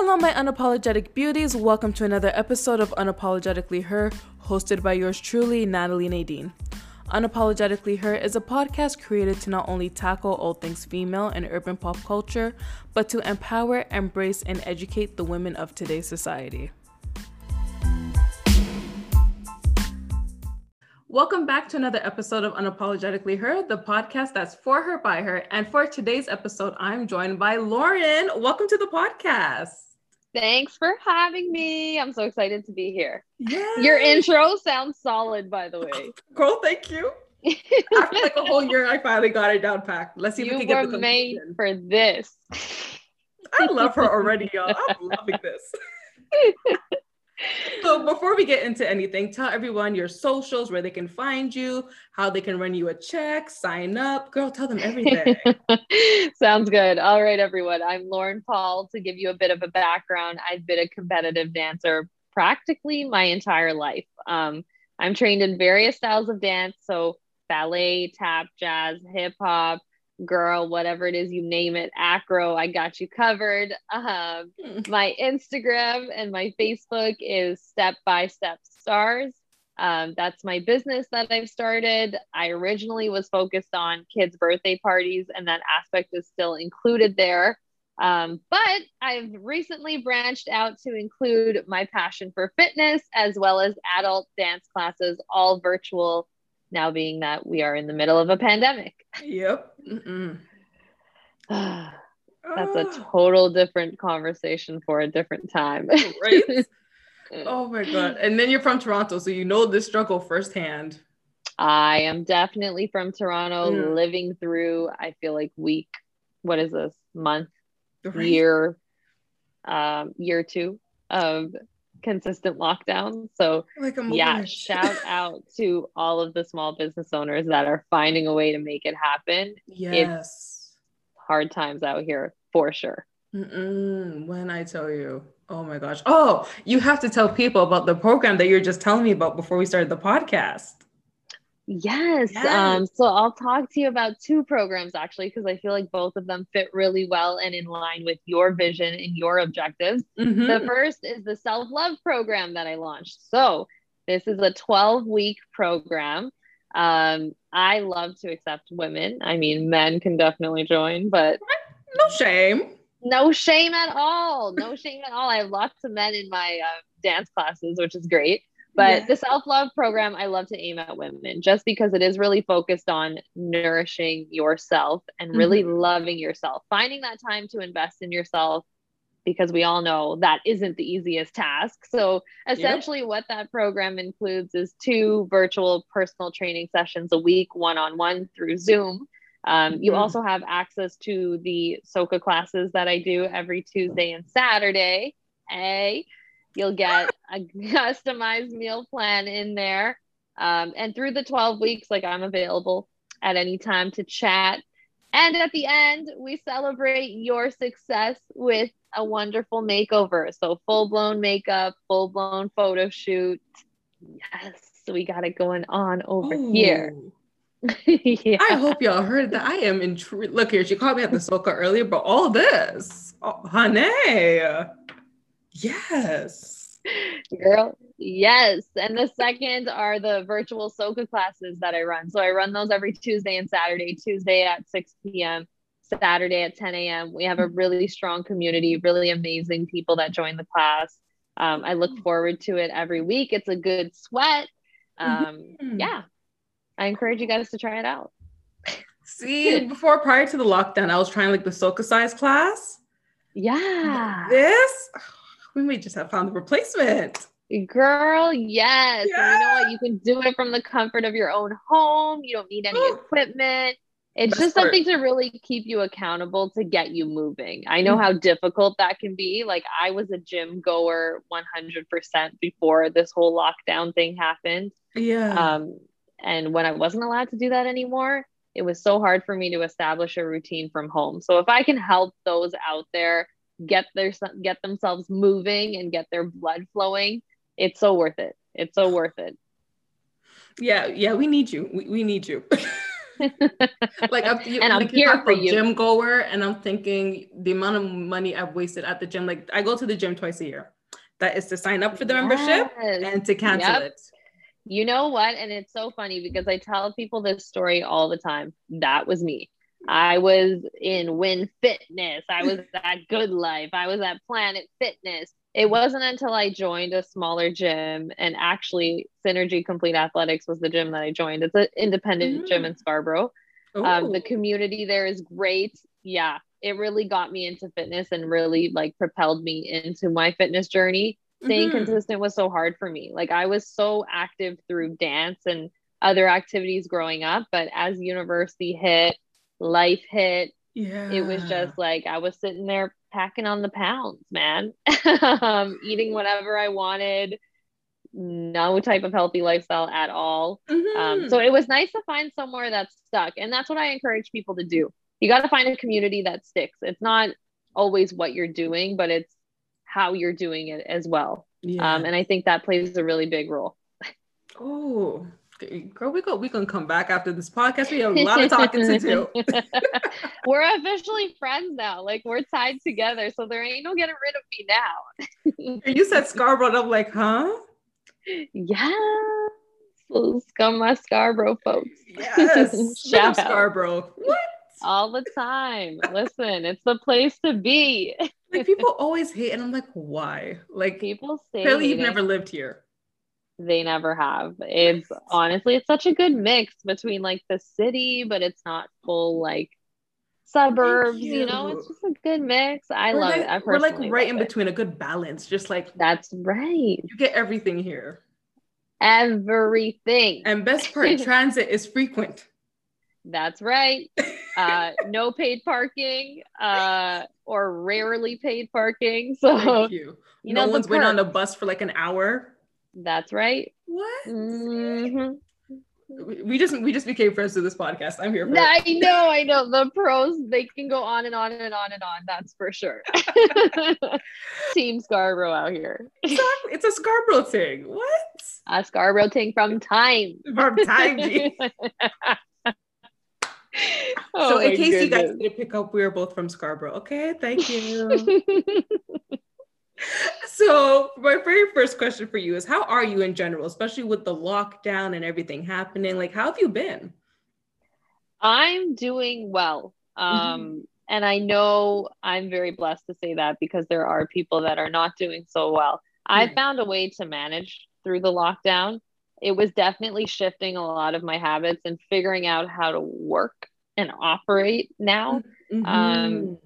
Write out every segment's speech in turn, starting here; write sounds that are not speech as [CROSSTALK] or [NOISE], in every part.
Hello, my unapologetic beauties. Welcome to another episode of Unapologetically Her, hosted by yours truly, Natalie Nadine. Unapologetically Her is a podcast created to not only tackle all things female and urban pop culture, but to empower, embrace, and educate the women of today's society. Welcome back to another episode of Unapologetically Her, the podcast that's for her, by her. And for today's episode, I'm joined by Lauren. Welcome to the podcast. Thanks for having me. I'm so excited to be here. Yeah. Your intro sounds solid, by the way. [LAUGHS] Cool. thank you. After like a whole year, I finally got it down packed. Let's see if you we can get the made for this. I love her already, y'all. I'm [LAUGHS] loving this. [LAUGHS] so before we get into anything, tell everyone your socials, where they can find you, how they can run you a check, sign up. Girl, tell them everything. [LAUGHS] Sounds good. All right, everyone. I'm Lauren Paul. To give you a bit of a background, I've been a competitive dancer practically my entire life. Um, I'm trained in various styles of dance, so ballet, tap, jazz, hip hop, girl, whatever it is you name it, acro. I got you covered. Um, my Instagram and my Facebook is Step by Step Stars. Um, that's my business that I've started. I originally was focused on kids' birthday parties, and that aspect is still included there. Um, but I've recently branched out to include my passion for fitness as well as adult dance classes, all virtual, now being that we are in the middle of a pandemic. yep. [SIGHS] That's a total different conversation for a different time. [LAUGHS] right? [LAUGHS] Oh my god. And then you're from Toronto, so you know this struggle firsthand. I am definitely from Toronto, Mm. living through, I feel like week, what is this, month, Right? year, um, year two of consistent lockdown. So Like yeah, shout [LAUGHS] out to all of the small business owners that are finding a way to make it happen. Yes. Hard times out here for sure. Mm-mm, when I tell you, oh my gosh. Oh, you have to tell people about the program that you're just telling me about before we started the podcast. Yes. Yes. Um, so I'll talk to you about two programs actually, because I feel like both of them fit really well and in line with your vision and your objectives. Mhm. The first is the self love program that I launched. So this is a 12 week program. Um, I love to accept women. I mean, men can definitely join, but no shame. no shame at all. No shame at all. I have lots of men in my uh, dance classes, which is great. But Yeah. the self love program, I love to aim at women just because it is really focused on nourishing yourself and really loving yourself, finding that time to invest in yourself because we all know that isn't the easiest task. So, essentially, what that program includes is two virtual personal training sessions a week, one on one through Zoom. Um, you Mhm. also have access to the soca classes that I do every Tuesday and Saturday. Hey, you'll get a [LAUGHS] customized meal plan in there. Um, and through the 12 weeks, like I'm available at any time to chat. And at the end, we celebrate your success with a wonderful makeover. So full blown makeup, full blown photo shoot. Yes, we got it going on over here. [LAUGHS] Yeah. I hope y'all heard that. I am intrigued. Look here, she called me at the soca earlier, but all this, oh, honey, yes. Girl, yes. And the second are the virtual soca classes that I run. So I run those every Tuesday and Saturday, Tuesday at 6 p.m., Saturday at 10 a.m. We have a really strong community, really amazing people that join the class. Um, I look forward to it every week. It's a good sweat. Um, Mhm. Yeah. I encourage you guys to try it out. See, before prior to the lockdown, I was trying like the soca size class. Yeah. This, we may just have found the replacement. Girl, yes. And you know what? You can do it from the comfort of your own home. You don't need any Ooh. equipment. It's Best just part. something to really keep you accountable to get you moving. I know Mhm. how difficult that can be. Like, I was a gym goer 100% before this whole lockdown thing happened. Yeah. Um, and when I wasn't allowed to do that anymore, it was so hard for me to establish a routine from home. So if I can help those out there get their get themselves moving and get their blood flowing, it's so worth it. It's so worth it. yeah, yeah, we need you. We, we need you. [LAUGHS] like I'm, you, and I'm like here for you. Gym goer, and I'm thinking the amount of money I've wasted at the gym. Like I go to the gym twice a year. That is to sign up for the membership Yes. and to cancel Yep. it. You know what? And it's so funny because I tell people this story all the time. That was me. I was in Win Fitness. I was at Good Life. I was at Planet Fitness. It wasn't until I joined a smaller gym and actually Synergy Complete Athletics was the gym that I joined. It's an independent gym in Scarborough. Um, the community there is great. Yeah, it really got me into fitness and really like propelled me into my fitness journey staying Mhm. consistent was so hard for me. Like I was so active through dance and other activities growing up, but as university hit, life hit, Yeah. it was just like I was sitting there packing on the pounds, man. [LAUGHS] um, eating whatever I wanted, no type of healthy lifestyle at all. Um, Mhm. so it was nice to find somewhere that stuck. And that's what I encourage people to do. You got to find a community that sticks. It's not always what you're doing, but it's how you're doing it as well. yeah. Um, and I think that plays a really big role. oh, girl, we go. We can come back after this podcast. We have a lot of talking to do. [LAUGHS] we're officially friends now. Like we're tied together. So there ain't no getting rid of me now. [LAUGHS] You said Scarborough, and I'm like, huh? yes. Those Scum Scarborough folks. Yes. [LAUGHS] Shout Shout out. Scarborough. What? All the time. Listen, it's the place to be. Like people always hate, and I'm like, why? Like People say clearly you've never lived here. They never have. It's honestly, it's such a good mix between like the city, but it's not full like suburbs. You. know, it's just a good mix. I we're love like, it. I we're like right in it. between, a good balance. Just like That's right. you get everything here. Everything. And best part, [LAUGHS] transit is frequent. That's right. [LAUGHS] Uh, no paid parking, uh, or rarely paid parking. So Thank you. you no know the one's been on a bus for like an hour. That's right. What? Mhm. We we just we just became friends through this podcast. I'm here for it. I know, I know. The pros, they can go on and on and on and on. That's for sure. [LAUGHS] Team Scarborough out here. Exactly. It's a Scarborough thing. What? A Scarborough thing from time. From time, [LAUGHS] Oh so in case you guys goodness. didn't pick up, we are both from Scarborough. Okay, thank you. [LAUGHS] so my very first question for you is how are you in general, especially with the lockdown and everything happening? Like, how have you been? I'm doing well. Um, and I know I'm very blessed to say that because there are people that are not doing so well. I found a way to manage through the lockdown. It was definitely shifting a lot of my habits and figuring out how to work and operate now. Mm-hmm. Um,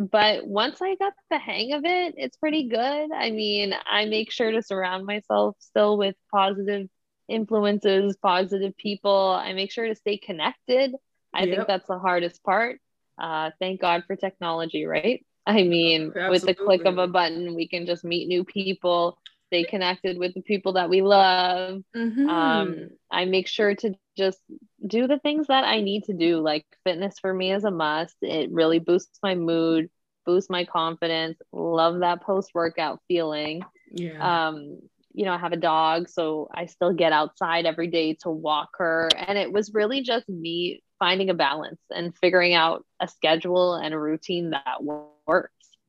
But once I got the hang of it, it's pretty good. I mean, I make sure to surround myself still with positive influences, positive people. I make sure to stay connected. I Yep. think that's the hardest part. Uh, thank God for technology, right? I mean, with the click of a button, we can just meet new people, stay connected with the people that we love. Mhm. Um, I make sure to just do the things that I need to do. Like fitness for me is a must. It really boosts my mood, boosts my confidence. Love that post workout feeling. yeah. Um, you know, I have a dog, so I still get outside every day to walk her. And it was really just me finding a balance and figuring out a schedule and a routine that works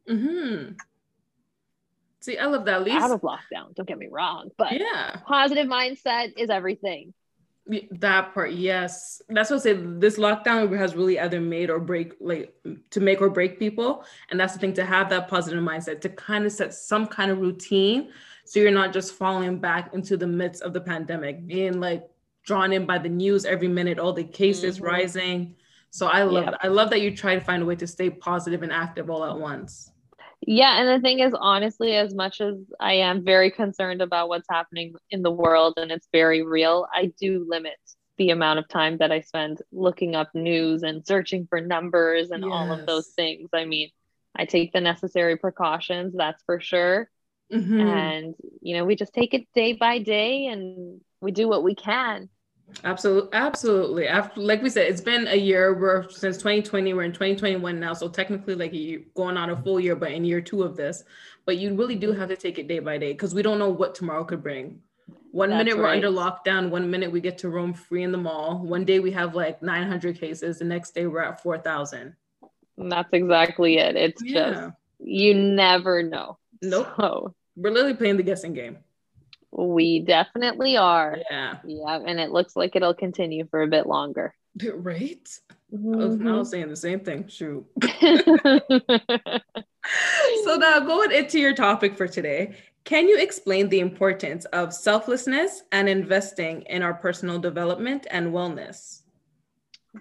hmm See, I love that. At least, out of lockdown. Don't get me wrong, but yeah. positive mindset is everything. That part, yes. That's what I say. This lockdown has really either made or break, like to make or break people. And that's the thing to have that positive mindset, to kind of set some kind of routine. So you're not just falling back into the midst of the pandemic, being like drawn in by the news every minute, all the cases Mhm. rising. So I love Yep. I love that you try to find a way to stay positive and active all at once. Yeah, and the thing is, honestly, as much as I am very concerned about what's happening in the world and it's very real, I do limit the amount of time that I spend looking up news and searching for numbers and all of those things. I mean, I take the necessary precautions, that's for sure. Mhm. And, you know, we just take it day by day and we do what we can. Absolutely, absolutely. After, like we said, it's been a year. We're since 2020. We're in 2021 now, so technically, like you going on a full year, but in year two of this. But you really do have to take it day by day because we don't know what tomorrow could bring. One That's minute we're right. under lockdown, one minute we get to roam free in the mall. One day we have like 900 cases, the next day we're at 4,000. That's exactly it. It's yeah. just, you never know. Nope. So, we're literally playing the guessing game. We definitely are. Yeah. Yeah. And it looks like it'll continue for a bit longer. [LAUGHS] Right? Mm-hmm. I, was, I was mm-hmm. saying the same thing. Shoot. [LAUGHS] so now going into your topic for today, can you explain the importance of selflessness and investing in our personal development and wellness?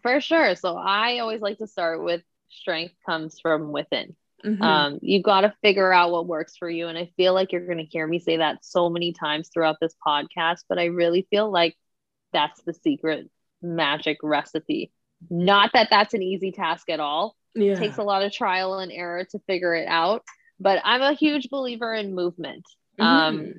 For sure. So I always like to start with strength comes from within. Mm-hmm. Um, you got to figure out what works for you. And I feel like you're going to hear me say that so many times throughout this podcast, but I really feel like that's the secret magic recipe. Not that that's an easy task at all. Yeah. It takes a lot of trial and error to figure it out but I'm a huge believer in movement. Mm-hmm. Um,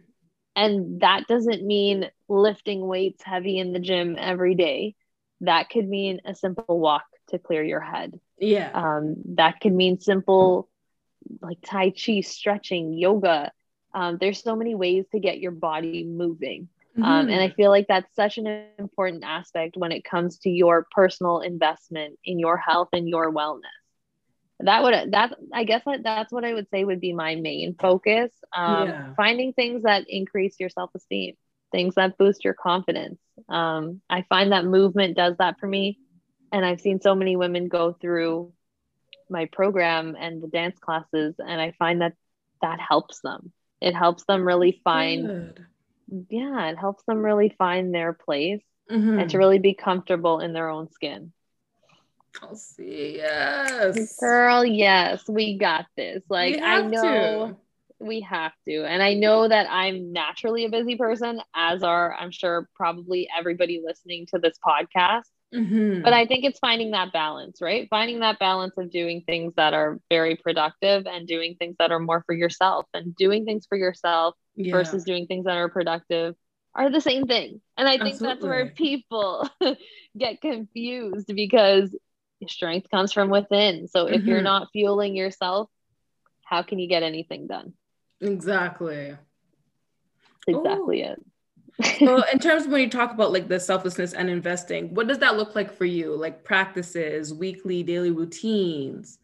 and that doesn't mean lifting weights heavy in the gym every day. That could mean a simple walk to clear your head. Yeah. Um, that could mean simple like Tai Chi, stretching, yoga. Um, there's so many ways to get your body moving. Mm-hmm. Um, and I feel like that's such an important aspect when it comes to your personal investment in your health and your wellness that would that i guess that, that's what i would say would be my main focus um, yeah. finding things that increase your self-esteem things that boost your confidence um, i find that movement does that for me and i've seen so many women go through my program and the dance classes and i find that that helps them it helps them really find Good. yeah it helps them really find their place mm-hmm. and to really be comfortable in their own skin I'll see. Yes. Girl, yes, we got this. Like I know to. we have to. And I know that I'm naturally a busy person, as are I'm sure probably everybody listening to this podcast. Mm-hmm. But I think it's finding that balance, right? Finding that balance of doing things that are very productive and doing things that are more for yourself and doing things for yourself yeah. versus doing things that are productive are the same thing. And I think Absolutely. that's where people [LAUGHS] get confused because strength comes from within. So if mm-hmm. you're not fueling yourself, how can you get anything done? Exactly. Exactly Ooh. it. [LAUGHS] well, in terms of when you talk about like the selflessness and investing, what does that look like for you? Like practices, weekly, daily routines?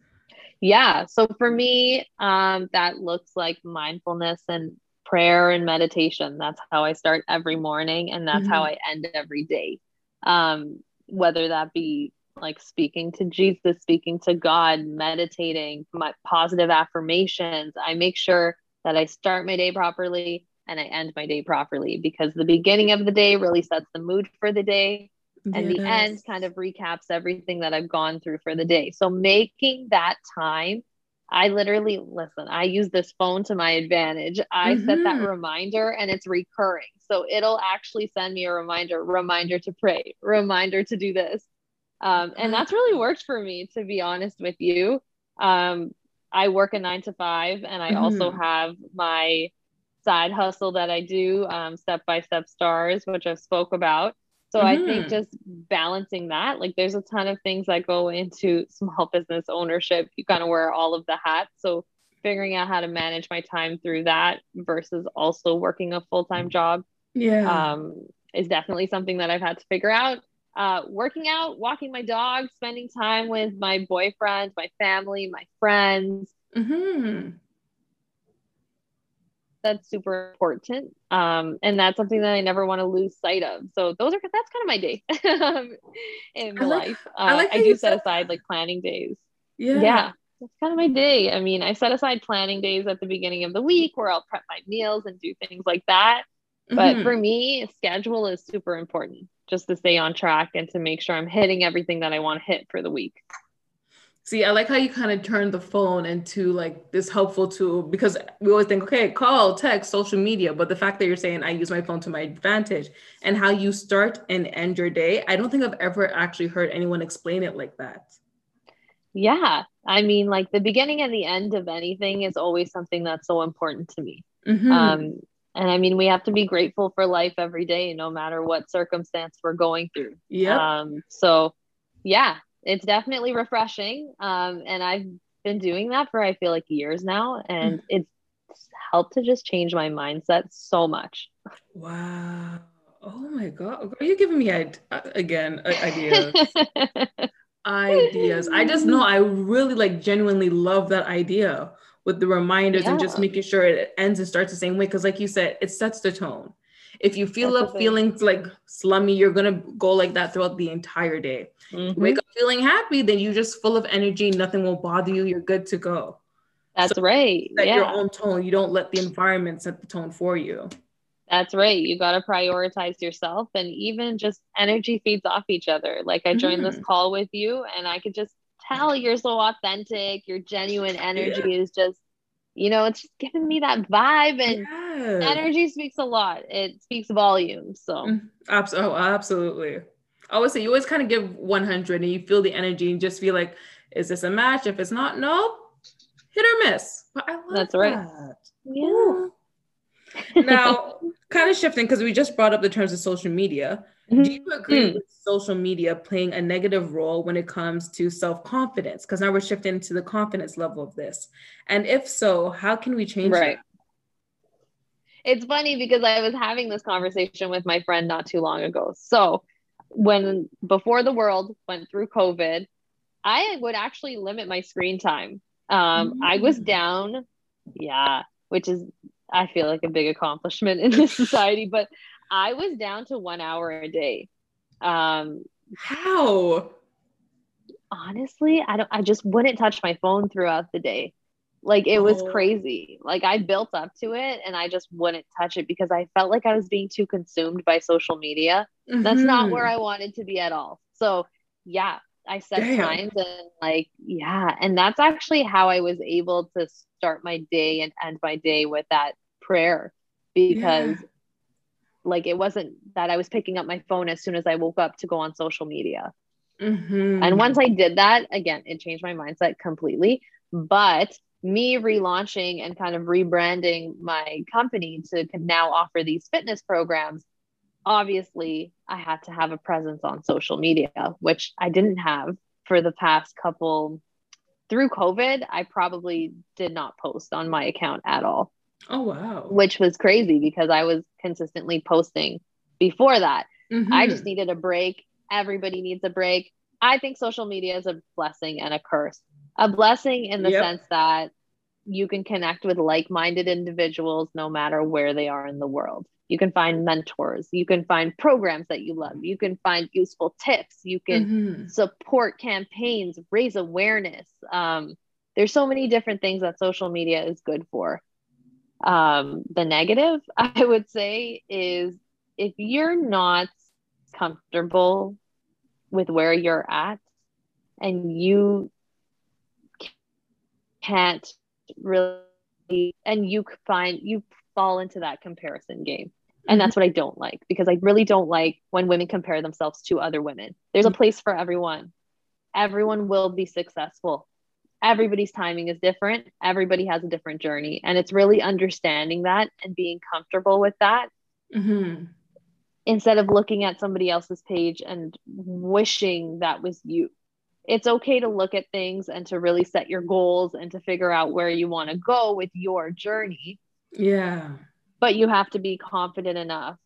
Yeah. So for me, um, that looks like mindfulness and prayer and meditation. That's how I start every morning, and that's mm-hmm. how I end every day. Um, whether that be like speaking to Jesus, speaking to God, meditating, my positive affirmations. I make sure that I start my day properly and I end my day properly because the beginning of the day really sets the mood for the day. And yes. the end kind of recaps everything that I've gone through for the day. So making that time, I literally listen, I use this phone to my advantage. I mm-hmm. set that mm-hmm. reminder and it's recurring. So it'll actually send me a reminder, reminder to pray, reminder to do this. Um, and that's really worked for me, to be honest with you. Um, I work a nine to five, and I mm-hmm. also have my side hustle that I do, um, step by step stars, which I've spoke about. So mm-hmm. I think mm-hmm. just balancing that, like there's a ton of things that go into [LAUGHS] small business ownership. You kind of wear all of the hats. So figuring out how to manage my time through that versus also working a full time job, yeah, um, is definitely something that I've had to figure out uh, working out, walking my dog, spending time with my boyfriend, my family, my friends. Mm-hmm. That's super important. Um, and that's something that I never want to lose sight of. So those are that's kind of my day [LAUGHS] in my like, life. Uh, I, like I do set aside like planning days. Yeah. Yeah. That's kind of my day. I mean, I set aside planning days at the beginning of the week where I'll prep my meals and do things like that. But mm-hmm. for me, schedule is super important just to stay on track and to make sure I'm hitting everything that I want to hit for the week. See, I like how you kind of turn the phone into like this helpful tool because we always think, okay, call, text, social media. But the fact that you're saying I use my phone to my advantage and how you start and end your day, I don't think I've ever actually heard anyone explain it like that. Yeah. I mean, like the beginning and the end of anything is always something that's so important to me. Mm-hmm. Um, and I mean, we have to be grateful for life every day, no matter what circumstance we're going through. Yeah. Um, so, yeah, it's definitely refreshing. Um, and I've been doing that for I feel like years now, and mm. it's helped to just change my mindset so much. Wow. Oh my God. Are you giving me again ideas? [LAUGHS] ideas. I just know I really like genuinely love that idea with the reminders yeah. and just making sure it ends and starts the same way. Cause like you said, it sets the tone. If you feel That's up feeling like slummy, you're gonna go like that throughout the entire day. Mm-hmm. Wake up feeling happy, then you're just full of energy. Nothing will bother you. You're good to go. That's so right. Set yeah. your own tone. You don't let the environment set the tone for you. That's right. You got to prioritize yourself and even just energy feeds off each other. Like I joined mm. this call with you and I could just tell you're so authentic. Your genuine energy yeah. is just, you know, it's just giving me that vibe and yeah. energy speaks a lot. It speaks volumes. So, mm, absolutely. Oh, absolutely. I always say you always kind of give 100 and you feel the energy and just feel like, is this a match? If it's not, no, hit or miss. But I love That's that. right. Yeah. Now, kind of shifting because we just brought up the terms of social media. Mm-hmm. Do you agree mm. with social media playing a negative role when it comes to self confidence? Because now we're shifting to the confidence level of this. And if so, how can we change right. It's funny because I was having this conversation with my friend not too long ago. So, when before the world went through COVID, I would actually limit my screen time. Um, mm. I was mm. down, yeah, which is I feel like a big accomplishment in this [LAUGHS] society, but I was down to one hour a day. Um, How? Honestly, I don't. I just wouldn't touch my phone throughout the day. Like it was oh. crazy. Like I built up to it, and I just wouldn't touch it because I felt like I was being too consumed by social media. Mm-hmm. That's not mm-hmm. where I wanted to be at all. So yeah, I set Damn. times and like yeah, and that's actually how I was able to start my day and end my day with that prayer because yeah. Like it wasn't that I was picking up my phone as soon as I woke up to go on social media. Mm-hmm. And once I did that, again, it changed my mindset completely. But me relaunching and kind of rebranding my company to now offer these fitness programs, obviously I had to have a presence on social media, which I didn't have for the past couple through COVID, I probably did not post on my account at all. Oh, wow. Which was crazy because I was consistently posting before that. Mm-hmm. I just needed a break. Everybody needs a break. I think social media is a blessing and a curse. A blessing in the yep. sense that you can connect with like minded individuals no matter where they are in the world. You can find mentors. You can find programs that you love. You can find useful tips. You can mm-hmm. support campaigns, raise awareness. Um, there's so many different things that social media is good for. Um, the negative, [LAUGHS] I would say, is if you're not comfortable with where you're at and you can't really, and you find you fall into that comparison game. And that's mm-hmm. what I don't like because I really don't like when women compare themselves to other women. There's a mm-hmm. place for everyone. Everyone will be successful. Everybody's timing is different. Everybody has a different journey. And it's really understanding that and being comfortable with that mm-hmm. instead of looking at somebody else's page and wishing that was you. It's okay to look at things and to really set your goals and to figure out where you want to go with your journey yeah. But you have to be confident enough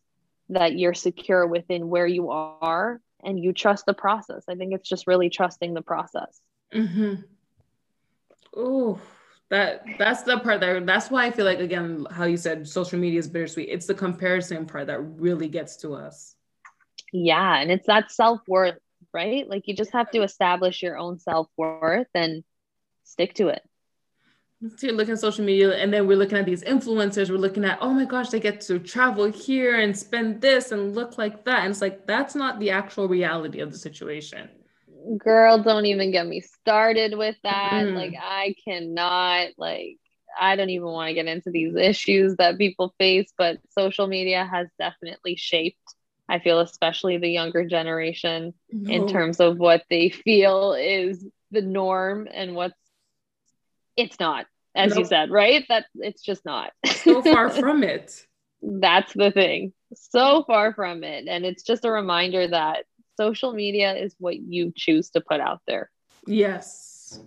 that you're secure within where you are and you trust the process. I think it's just really trusting the process. Mm-hmm. Oh, that that's the part that that's why I feel like again, how you said social media is bittersweet. It's the comparison part that really gets to us. Yeah, and it's that self-worth, right? Like you just have to establish your own self-worth and stick to it. So you're looking at social media, and then we're looking at these influencers. We're looking at, oh my gosh, they get to travel here and spend this and look like that. And it's like, that's not the actual reality of the situation. Girl, don't even get me started with that. Mm. Like, I cannot, like, I don't even want to get into these issues that people face, but social media has definitely shaped, I feel, especially the younger generation no. in terms of what they feel is the norm and what's it's not as nope. you said, right? That it's just not. so far [LAUGHS] from it. That's the thing. So far from it. And it's just a reminder that social media is what you choose to put out there. Yes.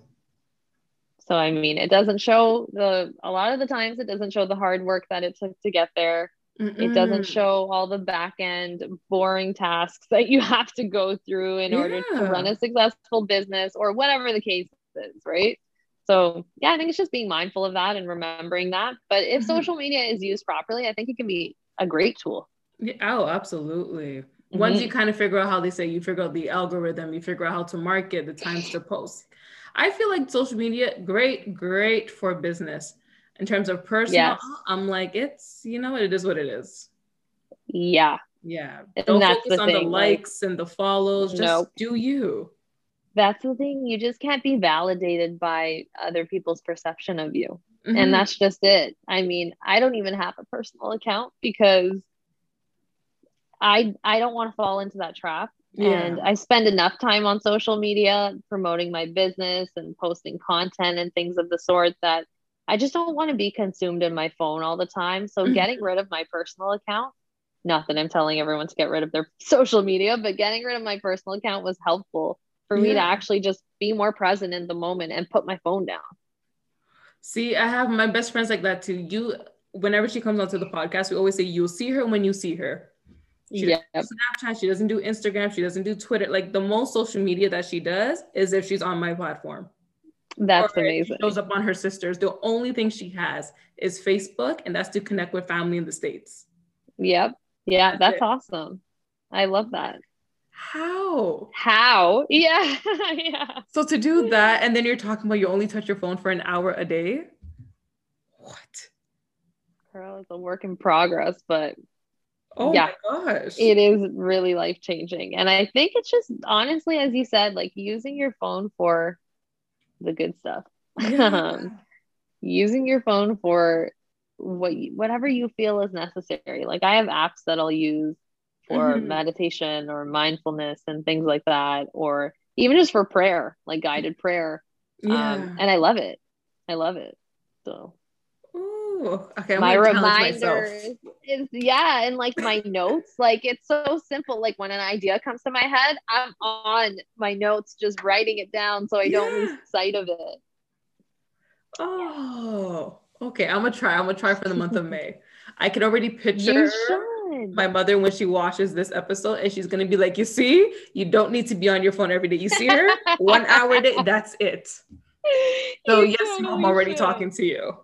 So I mean, it doesn't show the a lot of the times it doesn't show the hard work that it took to get there. Mm-mm. It doesn't show all the back end boring tasks that you [LAUGHS] have to go through in yeah. order to run a successful business or whatever the case is, right? So, yeah, I think it's just being mindful of that and remembering that. But if mm-hmm. social media is used properly, I think it can be a great tool. Yeah, oh, absolutely. Mm-hmm. Once you kind of figure out how they say you figure out the algorithm, you figure out how to market, the times to post. I feel like social media, great, great for business in terms of personal, yes. I'm like, it's, you know, it is what it is. Yeah. Yeah. And Don't focus the on thing, the likes like, and the follows. Just nope. do you. That's the thing. You just can't be validated by other people's perception of you. Mm-hmm. And that's just it. I mean, I don't even have a personal account because I I don't want to fall into that trap. Yeah. And I spend enough time on social media promoting my business and posting content and things of the sort that I just don't want to be consumed in my phone all the time. So mm-hmm. getting rid of my personal account, not that I'm telling everyone to get rid of their [LAUGHS] social media, but getting rid of my personal account was helpful for yeah. me to actually just be more present in the moment and put my phone down. See, I have my best friends like that too. You, whenever she comes onto the podcast, we always say you'll see her when you see her. She yeah. Snapchat. She doesn't do Instagram. She doesn't do Twitter. Like the most social media that she does is if she's on my platform. That's amazing. shows up on her sisters. The only thing she has is Facebook, and that's to connect with family in the States. Yep. Yeah, that's, that's awesome. I love that. How? How? [LAUGHS] Yeah. yeah. So to do that, and then you're talking about you only touch your phone for an hour a day. What? Girl, it's a work in progress, but oh yeah, my gosh. It is really life changing. And I think it's just honestly, as you said, like using your phone for the good stuff. Yeah. [LAUGHS] um, using your phone for what you, whatever you feel is necessary. Like I have apps that I'll use for mm-hmm. meditation or mindfulness and things like that, or even just for prayer, like guided prayer. Um, yeah. Um, and I love it. I love it. So Ooh, okay. I'm my reminders is yeah, and like my notes, like it's so simple. Like when an idea comes to my head, I'm on my notes, just writing it down so I don't lose sight of it. Oh, okay. I'm gonna try. I'm gonna try for the month of May. [LAUGHS] I can already picture my mother when she watches this episode, and she's gonna be like, "You see, you don't need to be on your phone every day. You see her [LAUGHS] one hour a day. That's it." [LAUGHS] So you yes, I'm already should. talking to you.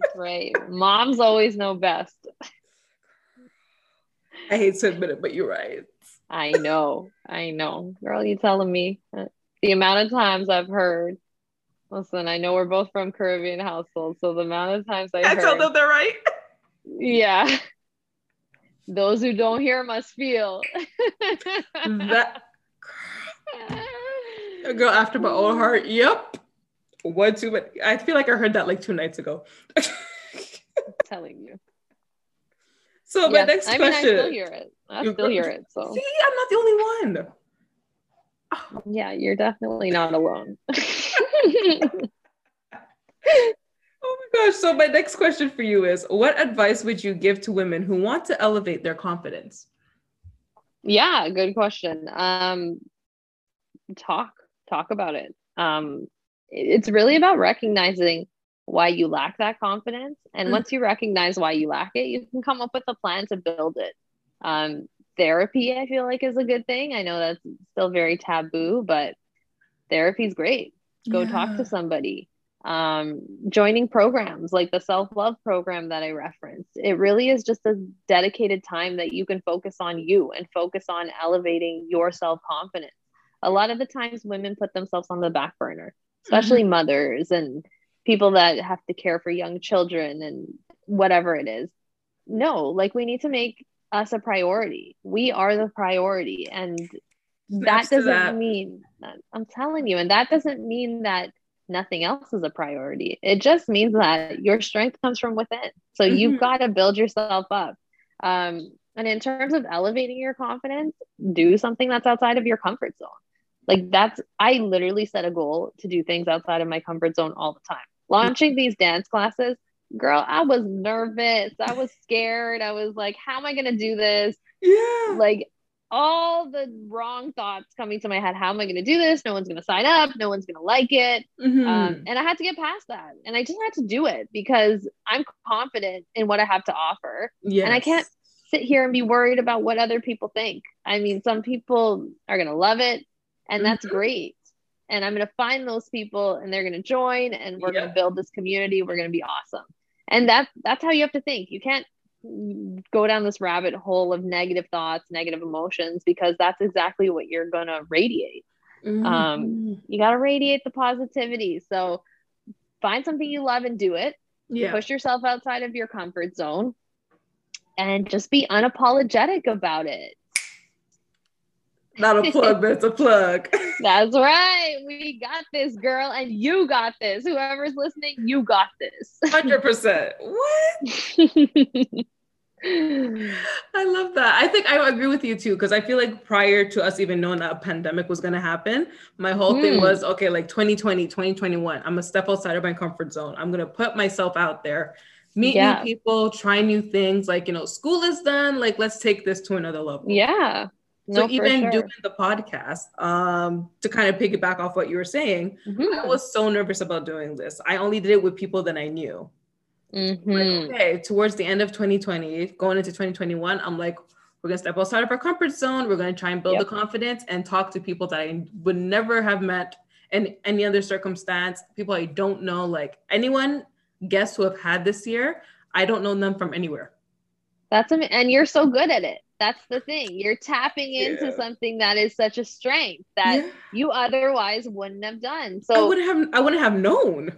That's right. Moms always know best. I hate to admit it, but you're right. I know. I know. Girl, you telling me uh, the amount of times I've heard. Listen, I know we're both from Caribbean households, so the amount of times I, I heard, tell them they're right. Yeah. Those who don't hear must feel. that [LAUGHS] girl after my own heart. Yep. One too but I feel like I heard that like two nights ago. [LAUGHS] telling you. So yes. my next I question. Mean, I still hear it. I still hear it. So see, I'm not the only one. [SIGHS] Yeah, you're definitely not alone. [LAUGHS] [LAUGHS] oh my gosh. So my next question for you is what advice would you give to women who want to elevate their confidence? Yeah, good question. Um talk talk about it. Um it's really about recognizing why you lack that confidence. And mm-hmm. once you recognize why you lack it, you can come up with a plan to build it. Um, therapy, I feel like, is a good thing. I know that's still very taboo, but therapy is great. Go yeah. talk to somebody. Um, joining programs like the self love program that I referenced, it really is just a dedicated time that you can focus on you and focus on elevating your self confidence. A lot of the times, women put themselves on the back burner especially mm-hmm. mothers and people that have to care for young children and whatever it is. No, like we need to make us a priority. We are the priority. And that doesn't that. mean, I'm telling you, and that doesn't mean that nothing else is a priority. It just means that your strength comes from within. So mm-hmm. you've got to build yourself up. Um, and in terms of elevating your confidence, do something that's outside of your comfort zone. Like that's I literally set a goal to do things outside of my comfort zone all the time. Launching these dance classes, girl, I was nervous. I was scared. I was like, how am I going to do this? Yeah. Like all the wrong thoughts coming to my head. How am I going to do this? No one's going to sign up. No one's going to like it. Mm-hmm. Um, and I had to get past that. And I just had to do it because I'm confident in what I have to offer. Yes. And I can't sit here and be worried about what other people think. I mean, some people are going to love it, and that's mm-hmm. great. And I'm going to find those people and they're going to join and we're going to build this community. We're going to be awesome. And that, that's how you have to think. You can't go down this rabbit hole of negative thoughts, negative emotions, because that's exactly what you're going to radiate. Mm-hmm. Um, you got to radiate the positivity. So find something you love and do it. Yeah. Push yourself outside of your comfort zone and just be unapologetic about it. Not a plug, but it's a plug. [LAUGHS] That's right. We got this, girl, and you got this. Whoever's listening, you got this. 100%. [LAUGHS] What? I love that. I think I agree with you too, because I feel like prior to us even knowing that a pandemic was going to happen, my whole mm. thing was okay, like 2020, 2021, I'm going to step outside of my comfort zone. I'm going to put myself out there, meet yeah. new people, try new things. Like, you know, school is done. Like, let's take this to another level. Yeah. So even sure. doing the podcast, um, to kind of piggyback off what you were saying, mm-hmm. I was so nervous about doing this. I only did it with people that I knew. Mm-hmm. Like, okay, towards the end of 2020, going into 2021, I'm like, we're gonna step outside of our comfort zone. We're gonna try and build yep. the confidence and talk to people that I would never have met in any other circumstance. People I don't know, like anyone guests who have had this year, I don't know them from anywhere. That's and you're so good at it. That's the thing. You're tapping into yeah. something that is such a strength that yeah. you otherwise wouldn't have done. So I wouldn't have I wouldn't have known.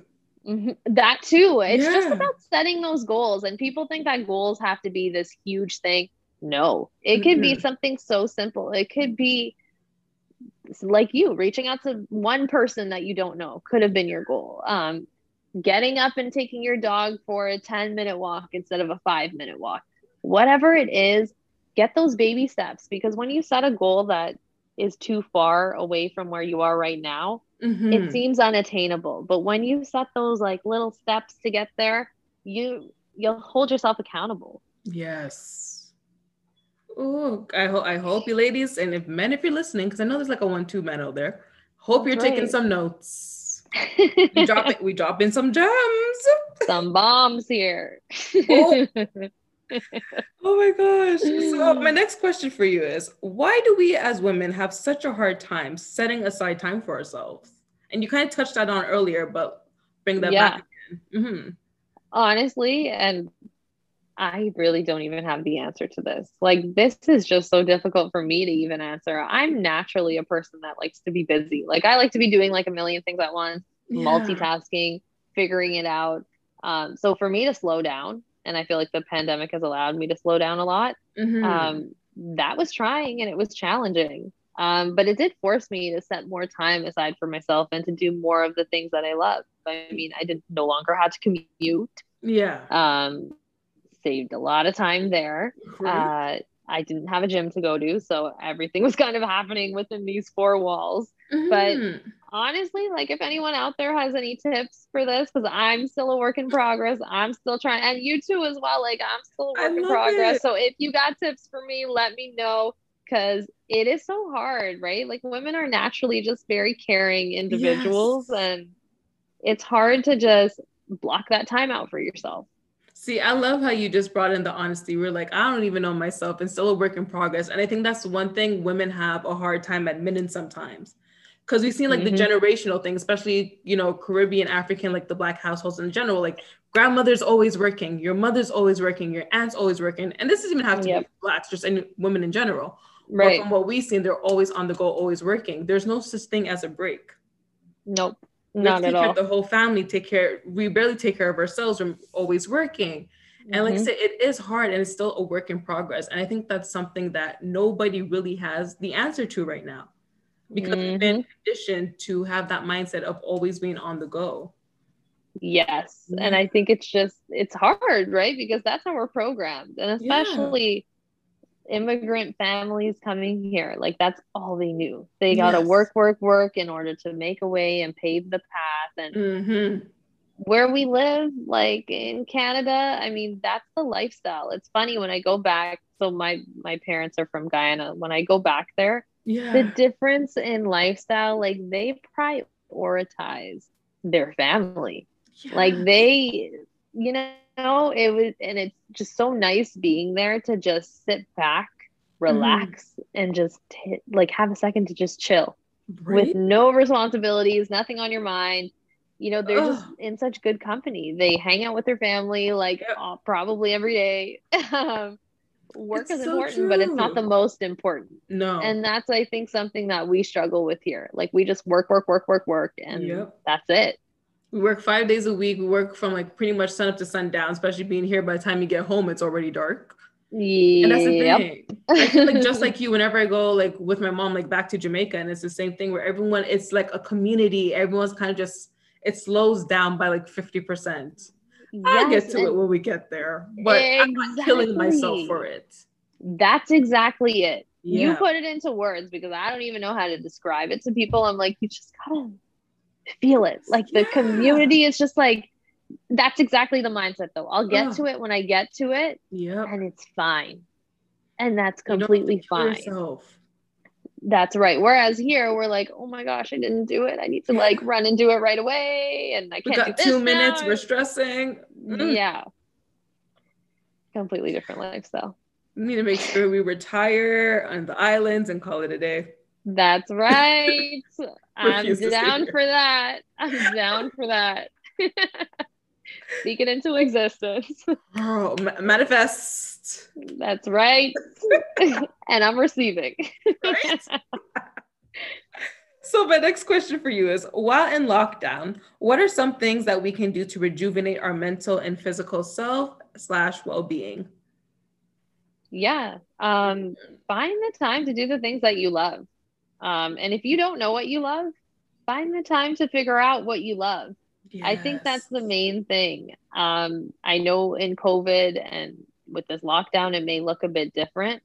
Mm-hmm. That too. It's yeah. just about setting those goals. And people think that goals have to be this huge thing. No, it mm-hmm. could be something so simple. It could be like you reaching out to one person that you don't know could have been your goal. Um, getting up and taking your dog for a 10 minute walk instead of a five minute walk. Whatever it is, get those baby steps because when you set a goal that is too far away from where you are right now, mm-hmm. it seems unattainable. But when you set those like little steps to get there, you you'll hold yourself accountable. Yes. Oh, I hope I hope you ladies and if men if you're listening, because I know there's like a one-two men out there. Hope you're right. taking some notes. [LAUGHS] we drop it, we drop in some gems. Some bombs here. oh. Oh my gosh. So [LAUGHS] my next question for you is why do we as women have such a hard time setting aside time for ourselves? And you kind of touched that on earlier, but bring that yeah. back again. Mm-hmm. Honestly, and I really don't even have the answer to this. Like, this is just so difficult for me to even answer. I'm naturally a person that likes to be busy. Like, I like to be doing like a million things at once, yeah. multitasking, figuring it out. Um, so for me to slow down and I feel like the pandemic has allowed me to slow down a lot. Mm-hmm. Um, that was trying and it was challenging. Um, but it did force me to set more time aside for myself and to do more of the things that I love. I mean, I did no longer had to commute. Yeah. Um, saved a lot of time there. Uh, I didn't have a gym to go to, so everything [LAUGHS] was kind of happening within these four walls. Mm-hmm. But honestly, like if anyone out there has any tips for this, because I'm still a work in progress, I'm still trying, and you too as well. Like I'm still a work in progress. It. So if you got tips for me, let me know because it is so hard, right? Like women are naturally just very caring individuals, yes. and it's hard to just block that time out for yourself. See, I love how you just brought in the honesty. We're like, I don't even know myself and still a work in progress. And I think that's one thing women have a hard time admitting sometimes because we've seen like mm-hmm. the generational thing, especially you know Caribbean, African, like the black households in general. Like grandmother's always working, your mother's always working, your aunt's always working, and this doesn't even have to yep. be blacks, just any women in general. Right. But from what we've seen, they're always on the go, always working. There's no such thing as a break. Nope, not at all. The whole family take care. We barely take care of ourselves. We're always working. And mm-hmm. like I mm-hmm. said, it is hard and it's still a work in progress. And I think that's something that nobody really has the answer to right now because mm-hmm. we've been conditioned to have that mindset of always being on the go. Yes. Mm-hmm. And I think it's just, it's hard, right? Because that's how we're programmed. And especially yeah. immigrant families coming here, like that's all they knew. They got to yes. work, work, work in order to make a way and pave the path. And mm-hmm. where we live, like in Canada, I mean, that's the lifestyle. It's funny when I go back. So my my parents are from Guyana. When I go back there, Yeah. the difference in lifestyle, like they prioritize their family. Like they, you know, it was, and it's just so nice being there to just sit back, relax, and just t- like have a second to just chill right? with no responsibilities, nothing on your mind. You know, they're just in such good company. They hang out with their family like Yep. uh, probably every day. [LAUGHS] um, work It's is so important, but it's not the most important. no. And that's, I think, something that we struggle with here. Like we just work, work, work, work, work, and Yep. that's it. we work five days a week. We work from like pretty much sun up to sundown, especially being here. By the time you get home, it's already dark. Yeah. And that's the thing. I feel like just [LAUGHS] like you, whenever I go like with my mom, like back to Jamaica, and it's the same thing where everyone, it's like a community. Everyone's kind of just it slows down by like 50%. I'll get to it when we get there. But I'm not killing myself for it. That's exactly it. You put it into words because I don't even know how to describe it to people. I'm like, you just gotta feel it. Like the Yeah. community is just like, that's exactly the mindset though. I'll get Ugh. to it when I get to it Yeah. and it's fine. And that's You don't have to completely fine. yourself. That's right. Whereas here we're like, oh my gosh, I didn't do it. I need to like run and do it right away. And I can't got do two minutes. now. We're stressing. Mm. Yeah. Completely different lifestyle. We need to make sure we retire on the islands and call it a day. That's right. [LAUGHS] I'm Refuse to stay down for that. I'm down for that. [LAUGHS] Speak it into existence. [LAUGHS] Oh, ma- manifest. That's right. [LAUGHS] and I'm receiving. Right? [LAUGHS] so my next question for you is while in lockdown, what are some things that we can do to rejuvenate our mental and physical self slash well-being? Yeah. Um, find the time to do the things that you love. Um, and if you don't know what you love, find the time to figure out what you love. I think that's the main thing. Um, I know in COVID and with this lockdown, it may look a bit different.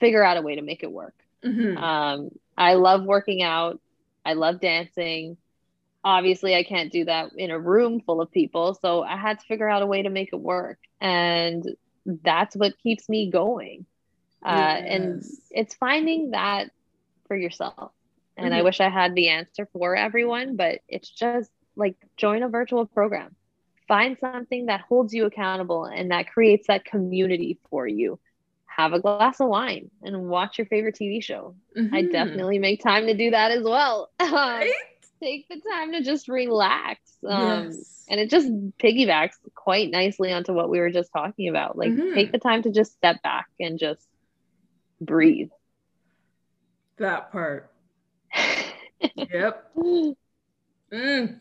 Figure out a way to make it work. Mhm. Um, I love working out. I love dancing. Obviously, I can't do that in a room full of people. So I had to figure out a way to make it work. And that's what keeps me going. Uh, And it's finding that for yourself. And I Mhm. wish I had the answer for everyone, but it's just like join a virtual program. Find something that holds you accountable and that creates that community for you. Have a glass of wine and watch your favorite TV show. I Mhm. definitely make time to do that as well. [LAUGHS] Um, Right? take the time to just relax. Um, Yes. And it just piggybacks quite nicely onto what we were just talking about. Like, Mhm. take the time to just step back and just breathe. that part. [LAUGHS] Yep. [LAUGHS] Mm.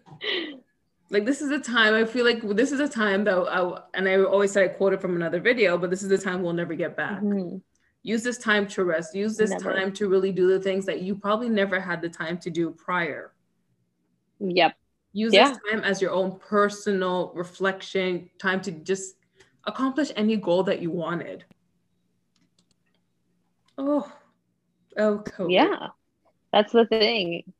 Like this is a time I feel like this is a time that I and I always say I quoted from another video, but this is the time we'll never get back. Mhm. Use this time to rest. Use this Never. time to really do the things that you probably never had the time to do prior. Yep. Use Yeah. this time as your own personal reflection, time to just accomplish any goal that you wanted. Oh, oh, COVID. Yeah. That's the thing.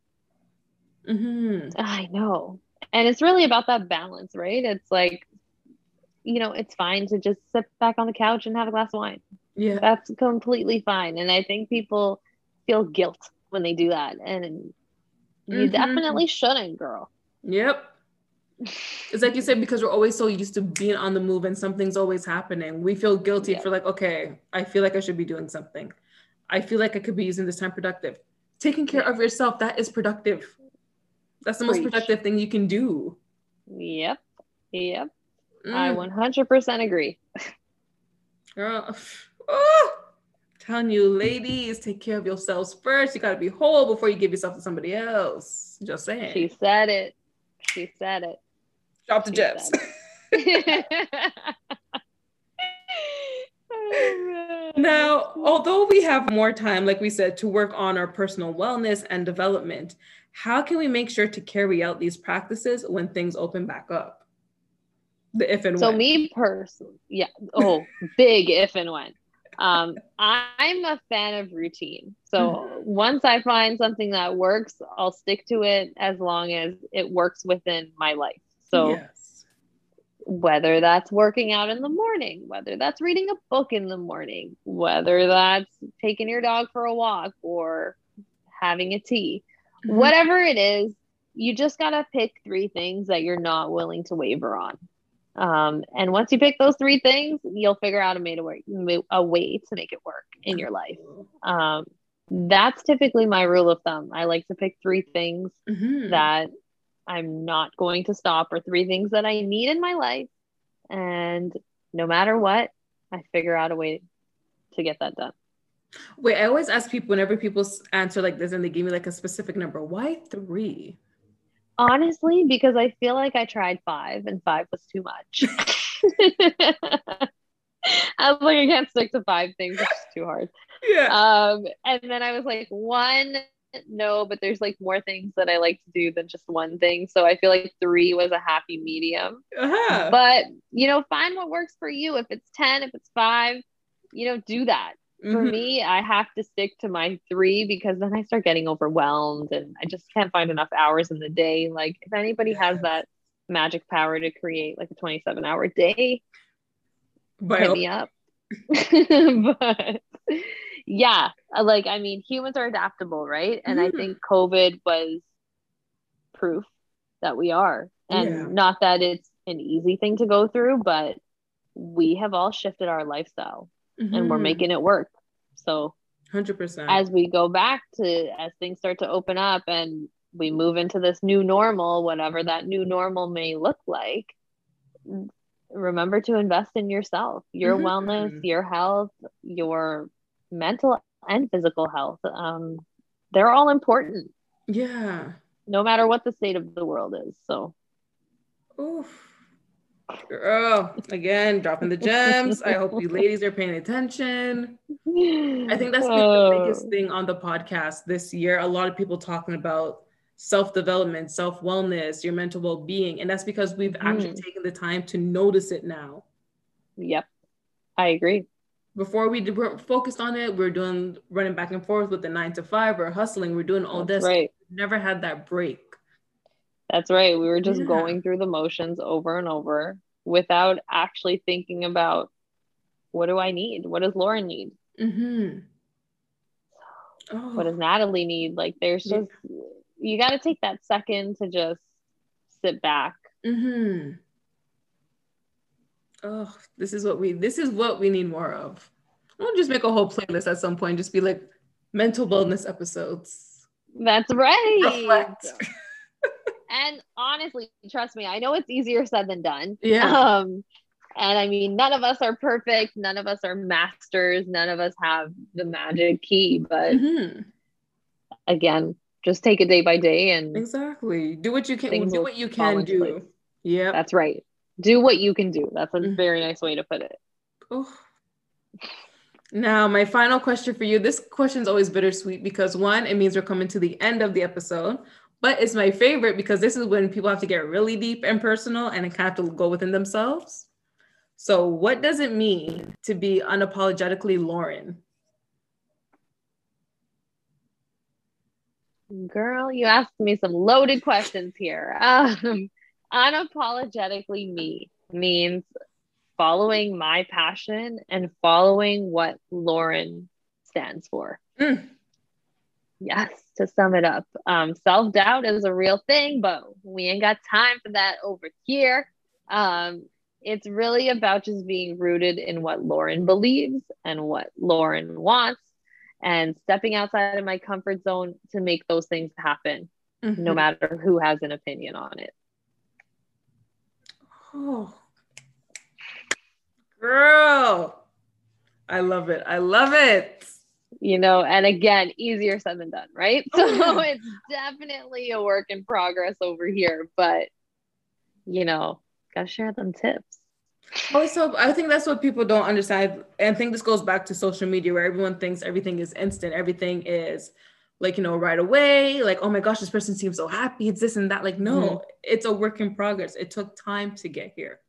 Mhm. I know. And it's really about that balance, right? It's like, you know, it's fine to just sit back on the couch and have a glass of wine. Yeah. That's completely fine. And I think people feel guilt when they do that. And you Mhm. definitely shouldn't, girl. Yep. [LAUGHS] It's like you said, because we're always so used to being on the move and something's always happening. We feel guilty Yeah. for like, okay, I feel like I should be doing something. I feel like I could be using this time productive. Taking care Yeah. of yourself, that is productive. That's the most Preach. productive thing you can do. Yep. Yep. I Mm, 100% agree. girl. [LAUGHS] Oh, telling you, ladies, take care of yourselves first. You got to be whole before you give yourself to somebody else. Just saying. She said it. She said it. Drop the she jets. said man. [LAUGHS] Now, although we have more time, like we said, to work on our personal wellness and development, how can we make sure to carry out these practices when things open back up? The if and So when. me personally, yeah. Oh, [LAUGHS] big if and when. um, I'm a fan of routine. So mm-hmm. once I find something that works, I'll stick to it as long as it works within my life. So yes. whether that's working out in the morning, whether that's reading a book in the morning, whether that's taking your dog for a walk or having a tea, mm-hmm. whatever it is, you just got to pick three things that you're not willing to waver on. Um, and once you pick those three things, you'll figure out a, made a, way, a way to make it work in your life. Um, that's typically my rule of thumb. I like to pick three things mm-hmm. that I'm not going to stop, or three things that I need in my life. And no matter what, I figure out a way to get that done. Wait, I always ask people whenever people answer like this and they give me like a specific number, why three? Honestly, because I feel like I tried five and five was too much. [LAUGHS] [LAUGHS] I was like, I can't stick to five things. It's too hard. Yeah. Um, and then I was like, one, no, but there's like more things that I like to do than just one thing. So I feel like three was a happy medium. Uh-huh. But you know, find what works for you. If it's 10, if it's five, you know, do that. Mm-hmm. For me, I have to stick to my three because then I start getting overwhelmed and I just can't find enough hours in the day. Like, if anybody has that magic power to create like a 27 hour day, but hit me up. [LAUGHS] but yeah, like, I mean, humans are adaptable, right? And mm-hmm. I think COVID was proof that we are. And yeah. not that it's an easy thing to go through, but we have all shifted our lifestyle mm-hmm. and we're mm-hmm. making it work. So 100%. As we go back to as things start to open up and we move into this new normal, whatever that new normal may look like, remember to invest in yourself, your mm-hmm. wellness, your health, your mental and physical health. Um, they're all important. Yeah. No matter what the state of the world is. So. Oof. Girl, again, dropping the gems. I hope you ladies are paying attention. I think that's the biggest oh. thing on the podcast this year. A lot of people talking about self development, self wellness, your mental well being. And that's because we've mm. actually taken the time to notice it now. Yep, I agree. Before we were focused on it, we are doing running back and forth with the nine to five, we're hustling, we're doing all that's this. Right. Never had that break. That's right. We were just yeah. going through the motions over and over without actually thinking about what do I need? What does Lauren need? Mm-hmm. Oh. What does Natalie need? Like, there's just, you got to take that second to just sit back. Mm-hmm. Oh, this is what we, this is what we need more of. We'll just make a whole playlist at some point, just be like mental wellness episodes. That's right. Reflect. [LAUGHS] and honestly, trust me, I know it's easier said than done. Yeah. Um, and I mean, none of us are perfect. None of us are masters. None of us have the magic key. But mm-hmm. again, just take it day by day and exactly do what you can. Do what you can do. Yeah, that's right. Do what you can do. That's a mm-hmm. very nice way to put it. Oh. Now, my final question for you. This question is always bittersweet because one, it means we're coming to the end of the episode, but it's my favorite because this is when people have to get really deep and personal and kind of have to go within themselves. So, what does it mean to be unapologetically Lauren? Girl, you asked me some loaded questions here. Um, unapologetically me means following my passion and following what Lauren stands for. Mm. Yes, to sum it up, um, self doubt is a real thing, but we ain't got time for that over here. Um, it's really about just being rooted in what Lauren believes and what Lauren wants and stepping outside of my comfort zone to make those things happen, mm-hmm. no matter who has an opinion on it. Oh, girl, I love it. I love it. You know, and again, easier said than done, right? [LAUGHS] So it's definitely a work in progress over here, but you know, gotta share them tips. Also, I think that's what people don't understand. And I think this goes back to social media where everyone thinks everything is instant, everything is like, you know, right away. Like, oh my gosh, this person seems so happy. It's this and that. Like, no, mm-hmm. it's a work in progress. It took time to get here.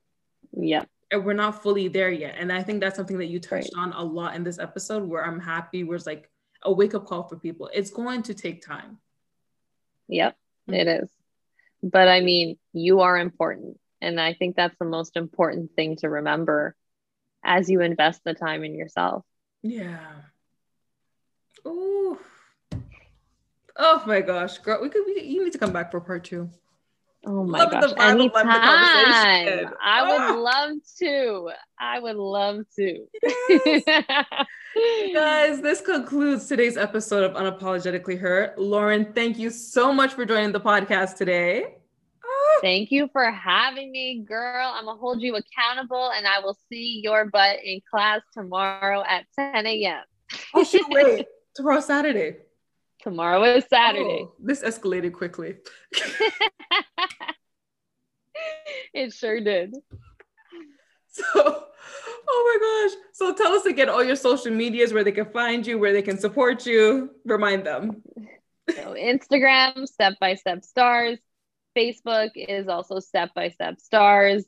Yep. And we're not fully there yet. And I think that's something that you touched right. on a lot in this episode where I'm happy where it's like a wake up call for people. It's going to take time. Yep, mm-hmm. it is. But I mean, you are important. And I think that's the most important thing to remember as you invest the time in yourself. Yeah. Oh. Oh my gosh, girl, we could. We, you need to come back for part two. Oh my love gosh! Anytime. I would ah. love to. I would love to. Yes. [LAUGHS] Guys, this concludes today's episode of Unapologetically Her. Lauren, thank you so much for joining the podcast today. Ah. Thank you for having me, girl. I'm gonna hold you accountable, and I will see your butt in class tomorrow at 10 a.m. oh shoot! Wait, [LAUGHS] tomorrow Saturday. Tomorrow is Saturday. Oh, this escalated quickly. [LAUGHS] it sure did. [LAUGHS] So, oh my gosh. So tell us again all your social medias where they can find you, where they can support you. Remind them. [LAUGHS] So Instagram, step by step stars. Facebook is also step by step stars.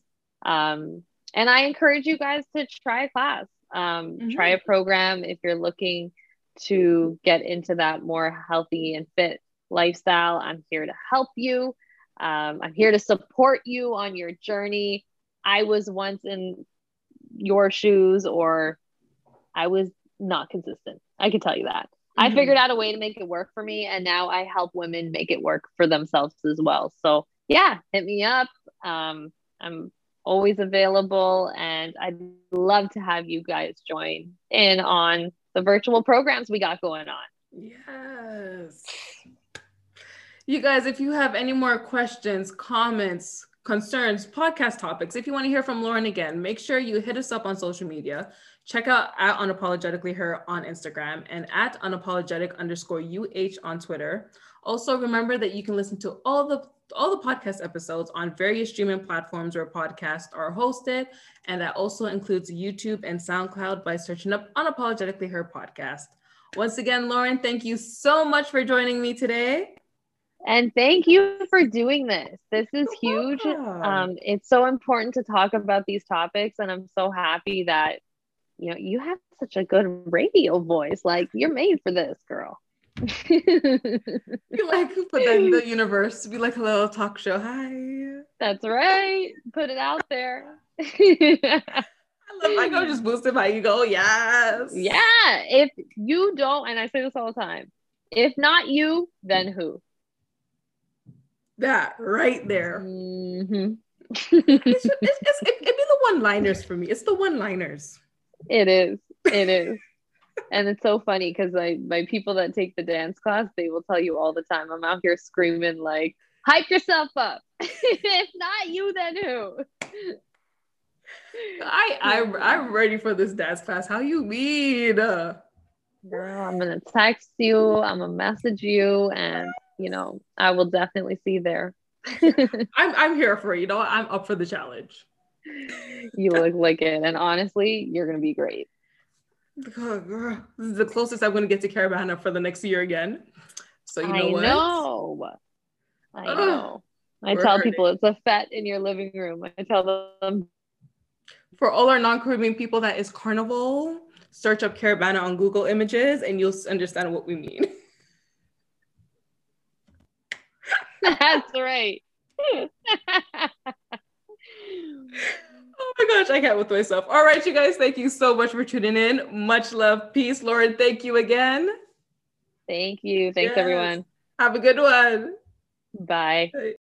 Um, and I encourage you guys to try a class, um, mm-hmm. try a program if you're looking to get into that more healthy and fit lifestyle. I'm here to help you. Um, I'm here to support you on your journey. I was once in your shoes, or I was not consistent. I can tell you that. Mm-hmm. I figured out a way to make it work for me, and now I help women make it work for themselves as well. So, yeah, hit me up. Um, I'm always available, and I'd love to have you guys join in on the virtual programs we got going on. Yes. You guys, if you have any more questions, comments, concerns, podcast topics, if you want to hear from Lauren again, make sure you hit us up on social media. Check out at unapologetically her on Instagram and at unapologetic underscore UH on Twitter. Also, remember that you can listen to all the all the podcast episodes on various streaming platforms where podcasts are hosted. And that also includes YouTube and SoundCloud by searching up Unapologetically Her podcast. Once again, Lauren, thank you so much for joining me today. And thank you for doing this. This is huge. Um, it's so important to talk about these topics. And I'm so happy that, you know, you have such a good radio voice. Like, you're made for this, girl. [LAUGHS] you like put that in the universe to be like a little talk show. Hi. That's right. Put it out there. I love my I'm just boosted by you go, yes. Yeah. If you don't, and I say this all the time, if not you, then who? That right there. Mm-hmm. it's, it's, it's, it, it'd be the one liners for me. It's the one liners. It is. It is and it's so funny because like my people that take the dance class, they will tell you all the time, I'm out here screaming like, hype yourself up. [LAUGHS] if not you, then who? I I I'm ready for this dance class. How you mean? Girl, I'm gonna text you. I'm gonna message you, and you know I will definitely see you there. [LAUGHS] I'm I'm here for you know I'm up for the challenge. You look like it, and honestly, you're gonna be great. Oh, girl. This is the closest I'm going to get to Caribana for the next year again. So you know I what? Know. I know. I tell people it's a fete in your living room. I tell them. For all our non-Caribbean people, that is Carnival. Search up Caribana on Google Images, and you'll understand what we mean. [LAUGHS] That's right. [LAUGHS] Oh my gosh, I can't with myself. All right, you guys, thank you so much for tuning in. Much love, peace. Lauren, thank you again. Thank you. Thanks, yes. everyone. Have a good one. Bye. Bye.